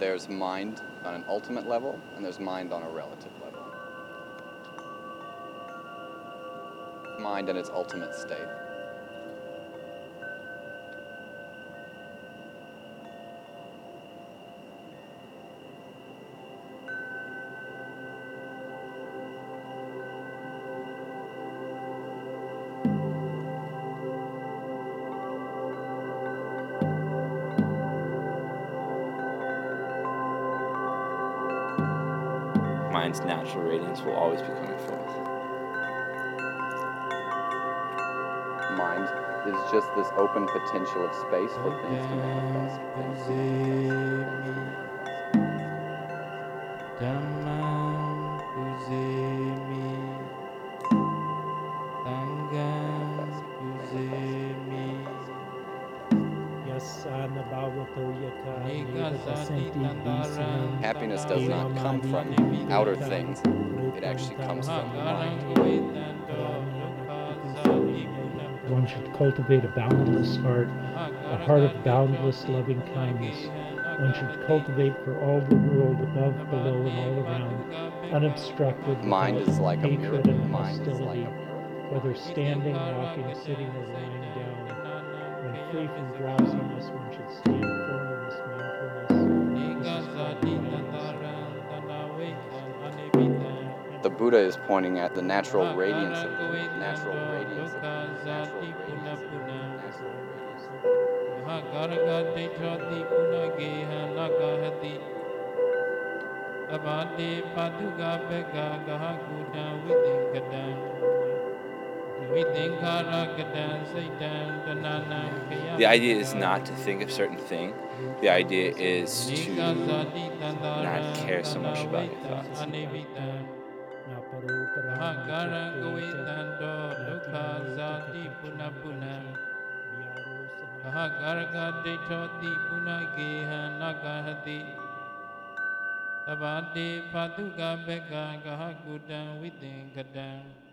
there's mind on an ultimate level and there's mind on a relative level. Mind in its ultimate state. Mind's natural radiance will always be coming forth. Mind is just this open potential of space for things to manifest. things to manifest. Dhammam pujemi Happiness does not come from outer things, it actually comes from the mind. One should cultivate a boundless heart, a heart of boundless loving kindness. One should cultivate for all the world above, below, and all around, unobstructed, Mind without is like a mirror. hatred and Mind is like hostility, a mirror. whether standing, walking, sitting, or lying down. When free from drowsiness, one should stand firm in this mindfulness. This is called mindfulness. The Buddha is pointing at the natural radiance of the natural radiance of the natural radiance of the natural radiance of The idea is not to think of certain thing. The idea is to not care so much about your thoughts. Gaha Gudan Vidingadan